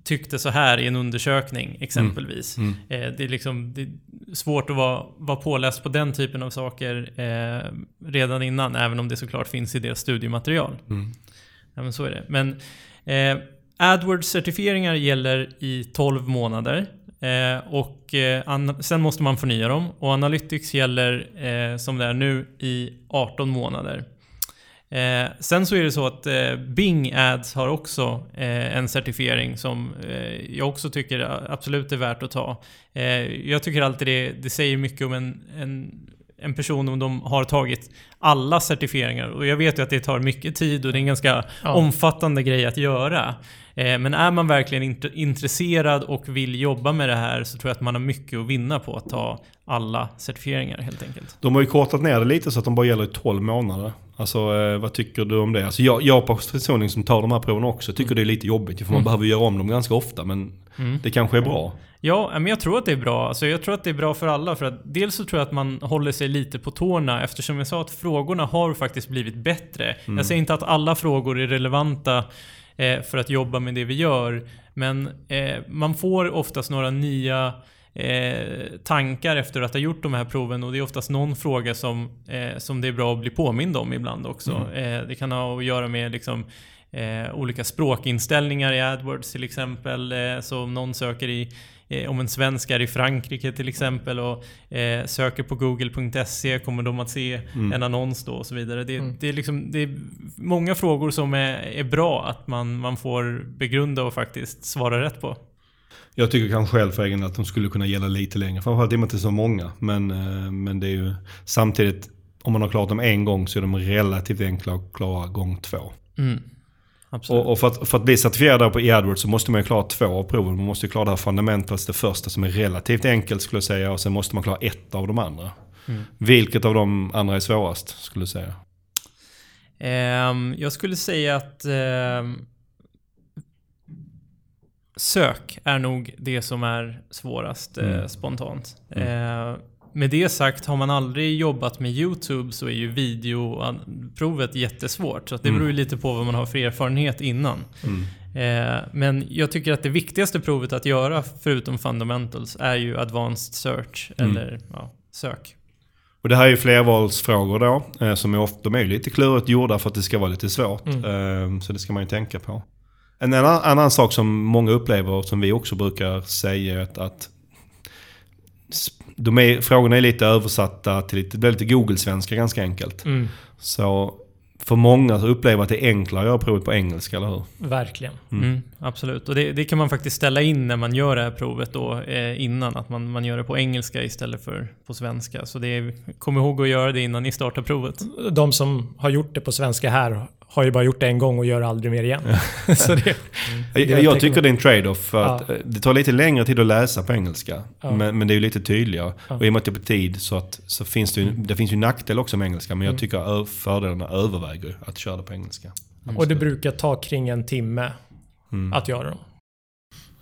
tyckte så här i en undersökning exempelvis. Mm. Mm. Eh, det, är liksom, det är svårt att vara, vara påläst på den typen av saker eh, redan innan, även om det såklart finns i deras studiematerial. Mm. Ja, men så är det. Men eh, AdWords-certifieringar gäller i 12 månader. Eh, och eh, sen måste man förnya dem. Och Analytics gäller eh, som det är nu i 18 månader. Eh, sen så är det så att eh, Bing Ads har också eh, en certifiering som jag också tycker absolut är värt att ta. Jag tycker alltid det, det säger mycket om en, en, en, person om de har tagit alla certifieringar. Och jag vet ju att det tar mycket tid och det är en ganska ja. omfattande grej att göra. Eh, men är man verkligen intresserad och vill jobba med det här så tror jag att man har mycket att vinna på att ta alla certifieringar helt enkelt. De har ju kortat ner det lite så att de bara gäller i 12 månader. Alltså eh, vad tycker du om det? Alltså jag, jag personligen som tar de här proven också tycker mm. det är lite jobbigt. För man mm. behöver göra om dem ganska ofta men mm. det kanske är bra. Ja, men jag tror att det är bra. Alltså jag tror att det är bra för alla. För att dels så tror jag att man håller sig lite på tårna eftersom jag sa att frågorna har faktiskt blivit bättre. Mm. Jag säger inte att alla frågor är relevanta eh, för att jobba med det vi gör. Men eh, man får oftast några nya eh, tankar efter att ha gjort de här proven och det är oftast någon fråga som, eh, som det är bra att bli påmind om ibland också. Mm. Eh, det kan ha att göra med liksom, eh, olika språkinställningar i AdWords till exempel. Eh, så om någon söker i eh, om en svensk är i Frankrike till exempel och eh, söker på google.se kommer de att se mm. en annons då och så vidare. Det, mm. det, är liksom, det är många frågor som är, är bra att man, man får begrunda och faktiskt svara rätt på. Jag tycker kanske själv för egen att de skulle kunna gälla lite längre. Framförallt i och med att det är så många. Men, eh, men det är ju samtidigt, om man har klarat dem en gång så är de relativt enkla att klara gång två. Mm. Och, och, för, att, för att bli certifierad på AdWords så måste man ju klara två av proven. Man måste ju klara det här fundamentals, det första som är relativt enkelt skulle jag säga. Och sen måste man klara ett av de andra. Mm. Vilket av de andra är svårast skulle du säga? Um, jag skulle säga att um, sök är nog det som är svårast eh, mm. spontant. Mm. Uh, med det sagt, har man aldrig jobbat med YouTube så är ju videoprovet jättesvårt. Så det mm. beror ju lite på vad man har för erfarenhet innan. Mm. Eh, men jag tycker att det viktigaste provet att göra, förutom fundamentals, är ju advanced search, mm. eller ja, sök. Och det här är ju flervalsfrågor då, eh, som är ofta, de är lite klurigt gjorda för att det ska vara lite svårt. Mm. Eh, så det ska man ju tänka på. En annan, annan, sak som många upplever, och som vi också brukar säga, är att, att de är, frågorna är lite översatta till lite, det blir lite Google-svenska ganska enkelt. Mm. Så för många så upplever att det är enklare att göra provet på engelska, eller hur? Verkligen. Mm. Mm, absolut. Och det, det, kan man faktiskt ställa in när man gör det här provet då, eh, innan. Att man, man gör det på engelska istället för på svenska. Så det är, kom ihåg att göra det innan ni startar provet. De som har gjort det på svenska här har ju bara gjort det en gång och gör aldrig mer igen. så det, det jag, jag tycker det är en trade-off för att ja. det tar lite längre tid att läsa på engelska. Ja. Men, men, det är ju lite tydligare. Ja. Och i och med att det är på tid så, att, så finns det ju, det finns ju nackdel också med engelska. Men jag mm. tycker fördelarna överväger att köra det på engelska. Mm. Och det brukar ta kring en timme mm. att göra dem.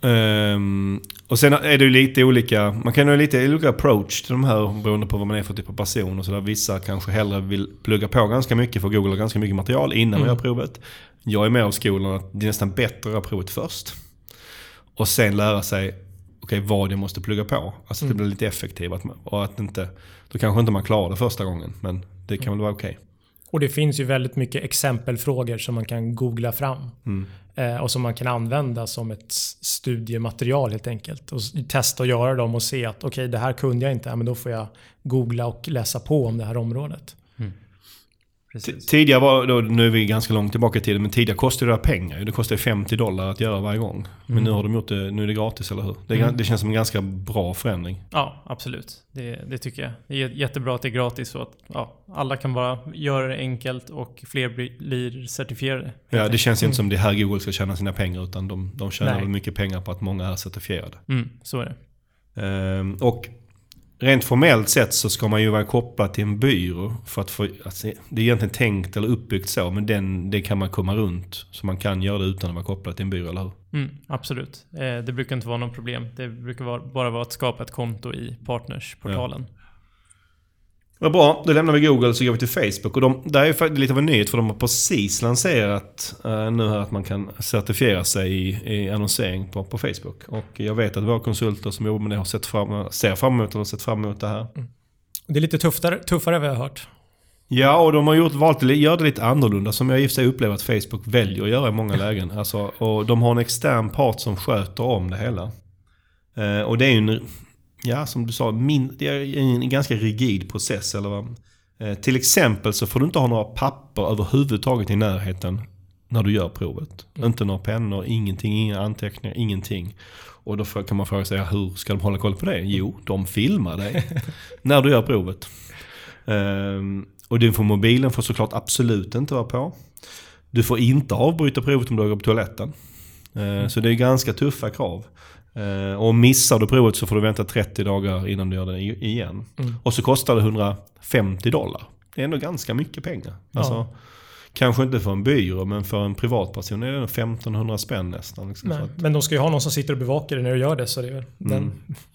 Um, och sen är det ju lite olika, man kan ha lite olika approach till de här beroende på vad man är för typ av person och sådär. Vissa kanske hellre vill plugga på ganska mycket för Google har ganska mycket material innan mm. man gör provet. Jag är med av skolan att det är nästan bättre att göra provet först. Och sen lära sig okay, vad jag måste plugga på. Alltså mm. det blir lite effektivt. Och att inte, då kanske inte man klarar det första gången. Men det kan väl vara okej. Okay. Och det finns ju väldigt mycket exempelfrågor som man kan googla fram. Mm. Eh, och som man kan använda som ett studiematerial helt enkelt. Och testa att göra dem och se att okej, okay, det här kunde jag inte. Men då får jag googla och läsa på om det här området. Tidigare var, då, nu är vi ganska långt tillbaka i tiden, men tidigare kostade det pengar. Det kostade 50 dollar att göra varje gång. Men mm. nu har de gjort det, nu är det gratis, eller hur? Det, mm. det, känns som en ganska bra förändring. Ja, absolut. Det, det, tycker jag. Det är jättebra att det är gratis så att ja, alla kan bara göra det enkelt och fler blir, certifierade. Ja, det känns inte som det här Google ska tjäna sina pengar, utan de, de tjänar väl mycket pengar på att många är certifierade. Mm, så är det. Ehm, och rent formellt sett så ska man ju vara kopplad till en byrå. För att få, alltså, det är egentligen tänkt eller uppbyggt så, men den, det kan man komma runt. Så man kan göra det utan att vara kopplad till en byrå, eller hur? Mm, absolut. Eh, det brukar inte vara något problem. Det brukar vara, bara vara att skapa ett konto i partnersportalen. Ja. Vad bra, då lämnar vi Google så går vi till Facebook. Och de, där är faktiskt lite av en nyhet för de har precis lanserat uh, nu här att man kan certifiera sig i, i annonsering på, på Facebook. Och jag vet att våra konsulter som jobbar med det har sett fram, ser fram emot eller sett fram emot det här. Mm. Det är lite tuffare, tuffare vi har hört. Ja, och de har gjort, valt att göra det lite annorlunda som jag i och för sig upplever att Facebook väljer att göra i många lägen. Alltså, och de har en extern part som sköter om det hela. Uh, och det är ju en ja, som du sa, min, det är en ganska rigid process. Eller vad? Eh, till exempel så får du inte ha några papper överhuvudtaget i närheten när du gör provet. Mm. Inte några pennor, ingenting, inga anteckningar, ingenting. Och då kan man fråga sig, hur ska de hålla koll på det? Jo, de filmar dig när du gör provet. Um, och din för mobilen får såklart absolut inte vara på. Du får inte avbryta provet om du går på toaletten. Uh, så det är ganska tuffa krav. Eh, och missar du provet så får du vänta 30 dagar innan du gör det igen. Mm. Och så kostar det 150 dollar. Det är ändå ganska mycket pengar. Alltså, ja. Kanske inte för en byrå, men för en privatperson är det 1500 spänn nästan. Liksom, att... Men de ska ju ha någon som sitter och bevakar det när du gör det, så det är väl mm. den,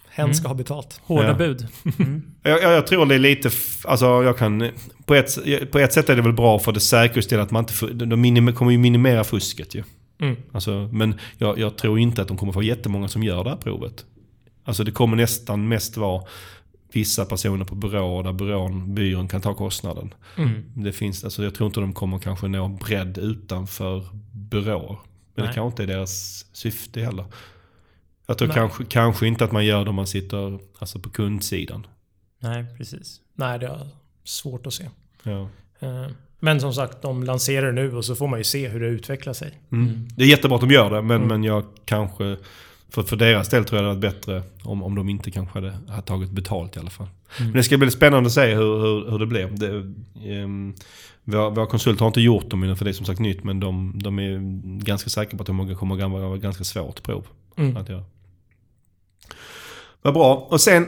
hen mm. ska ha betalt. Hårda ja. bud. Mm. jag, jag, tror det är lite, alltså jag kan, på ett, på ett sätt är det väl bra för det säkerställer att man inte, de minim, kommer ju minimera fusket ju. Mm. Alltså, men jag, jag, tror inte att de kommer få jättemånga som gör det här provet. Alltså det kommer nästan mest vara vissa personer på byråer där byrån, byrån kan ta kostnaden. Mm. Det finns, alltså jag tror inte de kommer kanske nå bredd utanför byråer. Men Nej. det kanske inte är deras syfte heller. Jag tror kanske, kanske inte att man gör det om man sitter alltså på kundsidan. Nej, precis. Nej, det är svårt att se. Ja. Uh. Men som sagt, de lanserar det nu och så får man ju se hur det utvecklar sig. Mm. Mm. Det är jättebra att de gör det, men, mm. men jag kanske... För, för deras del tror jag det hade varit bättre om, om de inte kanske hade, hade tagit betalt i alla fall. Mm. Men det ska bli spännande att se hur, hur, hur det blev. Det, um, våra, våra konsulter har inte gjort dem för det är som sagt nytt, men de, de är ganska säkra på att de kommer att vara ganska svårt prov mm. att göra. Vad bra. Och sen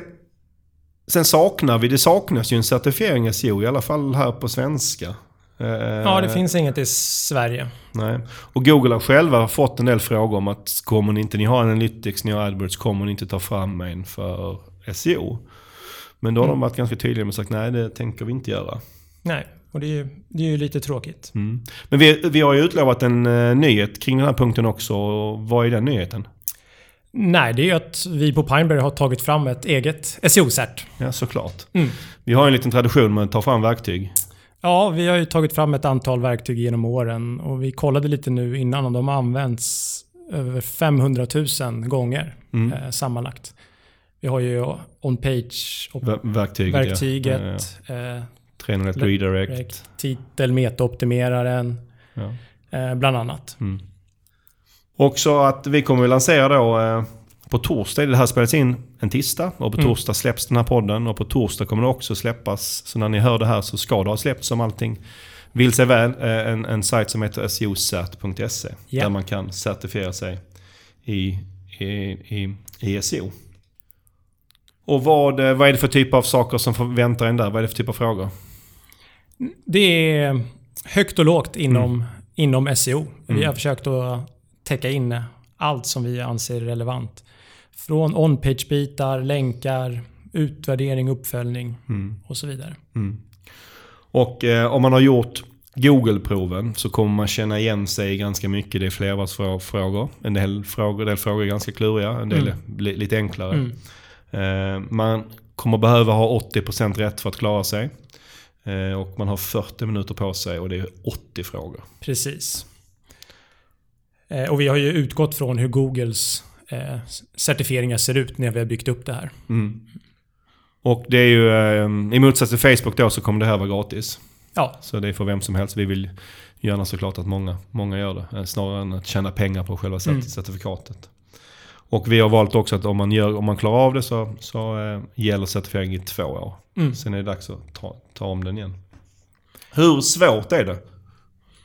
Sen saknar vi, det saknas ju en certifiering SEO, i alla fall här på svenska. Ja, det finns inget i Sverige. Nej. Och Google har själva fått en del frågor om att kommer ni inte, ni har Analytics, ni har AdWords, kommer ni inte ta fram en för SEO? Men då har mm. de varit ganska tydliga med sagt nej, det tänker vi inte göra. Nej, och det är ju, det är ju lite tråkigt. Mm. Men vi, vi har ju utlovat en uh, nyhet kring den här punkten också. Vad är den nyheten? Nej, det är att vi på Pineberry har tagit fram ett eget SEO-cert. Ja, såklart. Mm. Vi har en liten tradition med att ta fram verktyg. Ja, vi har ju tagit fram ett antal verktyg genom åren och vi kollade lite nu innan och de har använts över 500 000 gånger mm. eh, sammanlagt. Vi har ju on-page verktyget. verktyget ja. Ja, ja. 301 eh, redirect. Titel, metaoptimeraren. Ja. Eh, bland annat. Mm. Också att vi kommer att lansera då eh, på torsdag, det här spelas in en tisdag och på mm. torsdag släpps den här podden och på torsdag kommer det också släppas. Så när ni hör det här så ska det ha släppts om allting vill sig väl. Eh, en, en sajt som heter seocert.se yeah. där man kan certifiera sig i, i, i, i SEO. Och vad, eh, vad är det för typ av saker som förväntar en där? Vad är det för typ av frågor? Det är högt och lågt inom, mm. inom SEO. Vi har mm. försökt att täcka in allt som vi anser relevant. Från on-page-bitar, länkar, utvärdering, uppföljning mm. och så vidare. Mm. Och eh, om man har gjort Google-proven så kommer man känna igen sig ganska mycket. Det är flervalsfrågor. En del frågor, en del frågor är ganska kluriga, en del mm. är lite enklare. Mm. Eh, man kommer behöva ha 80% rätt för att klara sig. Eh, och man har 40 minuter på sig och det är 80 frågor. Precis. Eh, och vi har ju utgått från hur Googles eh, certifieringar ser ut när vi har byggt upp det här. Mm. Och det är ju, eh, i motsats till Facebook då så kommer det här vara gratis. Ja. Så det är för vem som helst. Vi vill gärna såklart att många, många gör det. Snarare än att tjäna pengar på själva mm. certifikatet. Och vi har valt också att om man, gör, om man klarar av det så, så äh, gäller certifiering i två år. Mm. Sen är det dags att ta, ta om den igen. Hur svårt är det?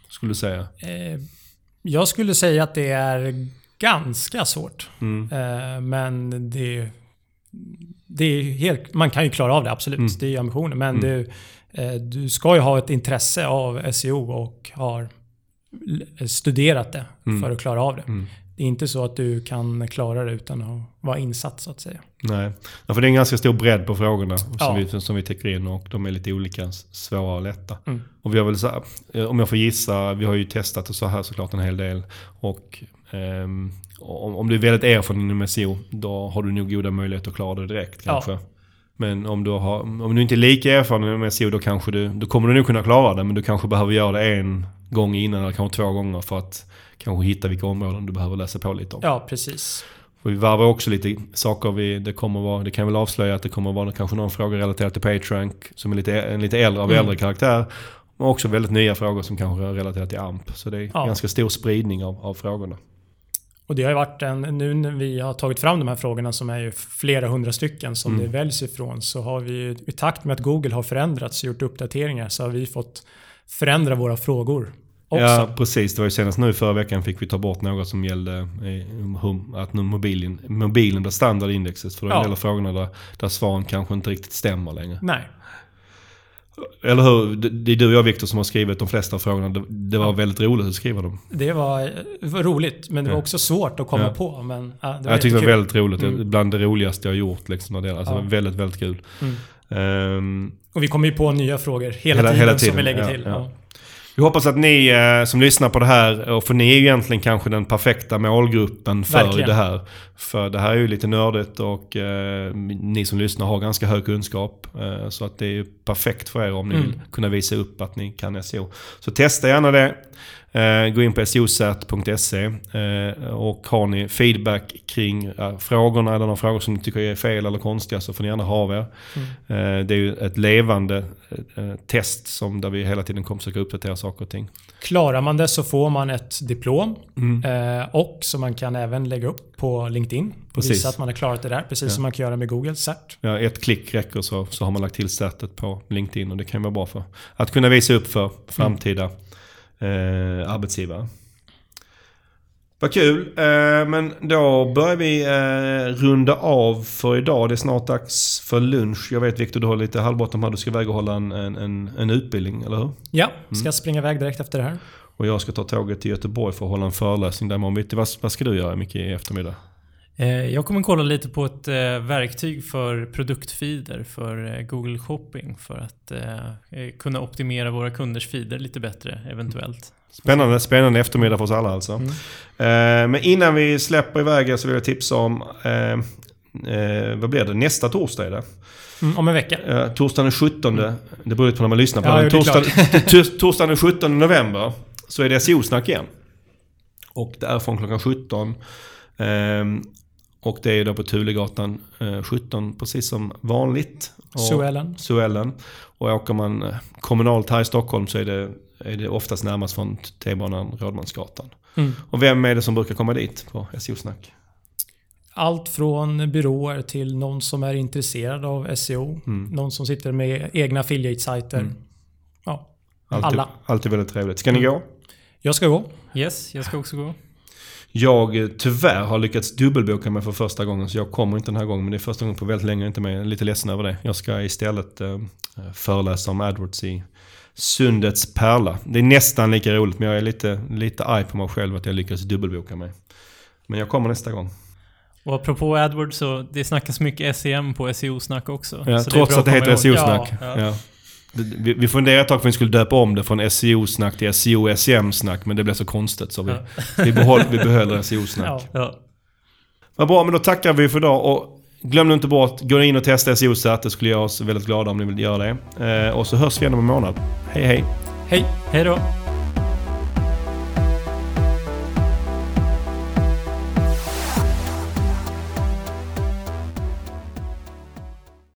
Skulle du säga? Eh, jag skulle säga att det är ganska svårt. Mm. Eh, men det det är helt, man kan ju klara av det, absolut. Mm. Det är ambitionen. Men Mm. du, eh, du ska ju ha ett intresse av SEO och har studerat det Mm. för att klara av det. Det är inte så att du kan klara det utan att vara insatt så att säga. Nej, ja, för det är en ganska stor bredd på frågorna som, Ja. vi, som vi täcker in och de är lite olika, svåra och lätta. Mm. Och vi har väl så här, eh, om jag får gissa, vi har ju testat och så här såklart en hel del. Och ehm, om, du är väldigt erfaren inom SEO, då har du nog goda möjligheter att klara det direkt Ja. kanske. Men om du, har, om du inte är lika erfaren inom SEO, då, kanske du, då kommer du nog kunna klara det. Men du kanske behöver göra det en gång innan eller kanske två gånger för att kanske hitta vilka områden du behöver läsa på lite om. Ja, precis. Och vi varvar också lite saker. Vi, det, kommer vara, det kan väl avslöja att det kommer vara kanske någon fråga relaterad till PageRank som är lite, en lite äldre, av Mm. äldre karaktär. Men också väldigt nya frågor som kanske är relaterade till AMP. Så det är Ja. ganska stor spridning av, av frågorna. Och det har ju varit en, nu när vi har tagit fram de här frågorna som är ju flera hundra stycken som Mm. det väljs ifrån så har vi ju, i takt med att Google har förändrats och gjort uppdateringar så har vi fått förändra våra frågor också. Ja, precis. Det var ju senast nu förra veckan fick vi ta bort något som gällde eh, att nu mobilen, mobilen blir standardindexet. För det är en Ja. del av frågorna där, där svaren kanske inte riktigt stämmer längre. Nej, Eller hur? Det, är du och jag Viktor som har skrivit de flesta av frågorna. Det, var väldigt roligt att skriva dem. det var, det var roligt men det var också svårt att komma Ja. på. Men, ja, det var jag tyckte det var väldigt roligt. Mm. Bland det roligaste jag har gjort. Liksom, när det, alltså, Ja. väldigt, väldigt kul. Mm. Ehm, Och vi kommer ju på nya frågor hela, Hela- tiden, hela tiden, som vi lägger till. Vi hoppas att ni eh, som lyssnar på det här, och för ni är ju egentligen kanske den perfekta målgruppen för Verkligen. det här. För det här är ju lite nördigt och eh, ni som lyssnar har ganska hög kunskap. Eh, så att det är ju perfekt för er om ni Mm. vill kunna visa upp att ni kan SEO. Så testa gärna det. Eh, gå in på seosat.se eh, och har ni feedback kring eh, frågorna eller några frågor som ni tycker är fel eller konstiga så får ni gärna ha av er. Eh, det är ju ett levande test som där vi hela tiden kommer försöka uppdatera saker och ting. Klarar man det så får man ett diplom Mm. eh, och som man kan även lägga upp på LinkedIn. Och Precis. visa att man har klarat det där, precis Ja. som man kan göra med Google Cert. Ja, ett klick räcker så, så har man lagt till sättet på LinkedIn och det kan vara bra för att kunna visa upp för framtida eh, arbetsgivare. Vad kul, eh, men då börjar vi eh, runda av för idag. Det är snart dags för lunch. Jag vet Viktor, du har lite halvbråttom här. Du ska iväg och hålla en, en, en, utbildning, eller hur? Ja, Mm. ska jag springa iväg direkt efter det här. Och jag ska ta tåget till Göteborg för att hålla en föreläsning där imorgon. Vad, vad ska du göra Micke i eftermiddag? Eh, Jag kommer kolla lite på ett eh, verktyg för produktfeeder för eh, Google Shopping för att eh, eh, kunna optimera våra kunders feeder lite bättre eventuellt. Spännande, spännande eftermiddag för oss alla alltså. Mm. Eh, men innan vi släpper iväg er så vill jag tipsa om, eh, eh, vad blir det? Nästa torsdag är det. Mm, om en vecka. Eh, torsdagen den 17, det beror på när man lyssnar på Ja, den. Torsdagen, tors- torsdagen den 17 november så är det SEO-snack igen. Och det är från klockan 17. Ehm, och det är då på Tulegatan eh, 17 precis som vanligt. Suellen. Suellen. Och åker man eh, kommunalt här i Stockholm så är det, är det oftast närmast från T-banan Rådmansgatan. Mm. Och vem är det som brukar komma dit på SEO-snack? Allt från byråer till någon som är intresserad av SEO. Mm. Någon som sitter med egna affiliate-sajter. Mm. Ja, Alltid, Alla. alltid väldigt trevligt. Ska ni Mm. gå? jag ska gå. Yes, jag ska också gå. Jag eh, tyvärr har lyckats dubbelboka mig för första gången så jag kommer inte den här gången. Men det är första gången på väldigt länge jag är inte med. Jag är lite ledsen över det. Jag ska istället eh, föreläsa om AdWords i Sundets pärla. Det är nästan lika roligt men jag är lite, lite arg på mig själv att jag lyckades dubbelboka mig. Men jag kommer nästa gång. Och apropå AdWords så det snackas mycket SEM på SEO-snack också. Ja, trots att det heter. SEO-snack. Ja, Ja. Vi, vi funderade ett tag på att vi skulle döpa om det från SEO-snack till SEO-SEM-snack men det blev så konstigt så vi, vi, behåll, vi behöll SEO-snack. Ja. Ja. Vad bra, men då tackar vi för idag. Och glöm nu inte bort, gå in och testa SEO-sat. Det skulle göra oss väldigt glada om ni vill göra det. Eh, och så hörs vi igen om en månad. Hej hej! Hej! Hej då!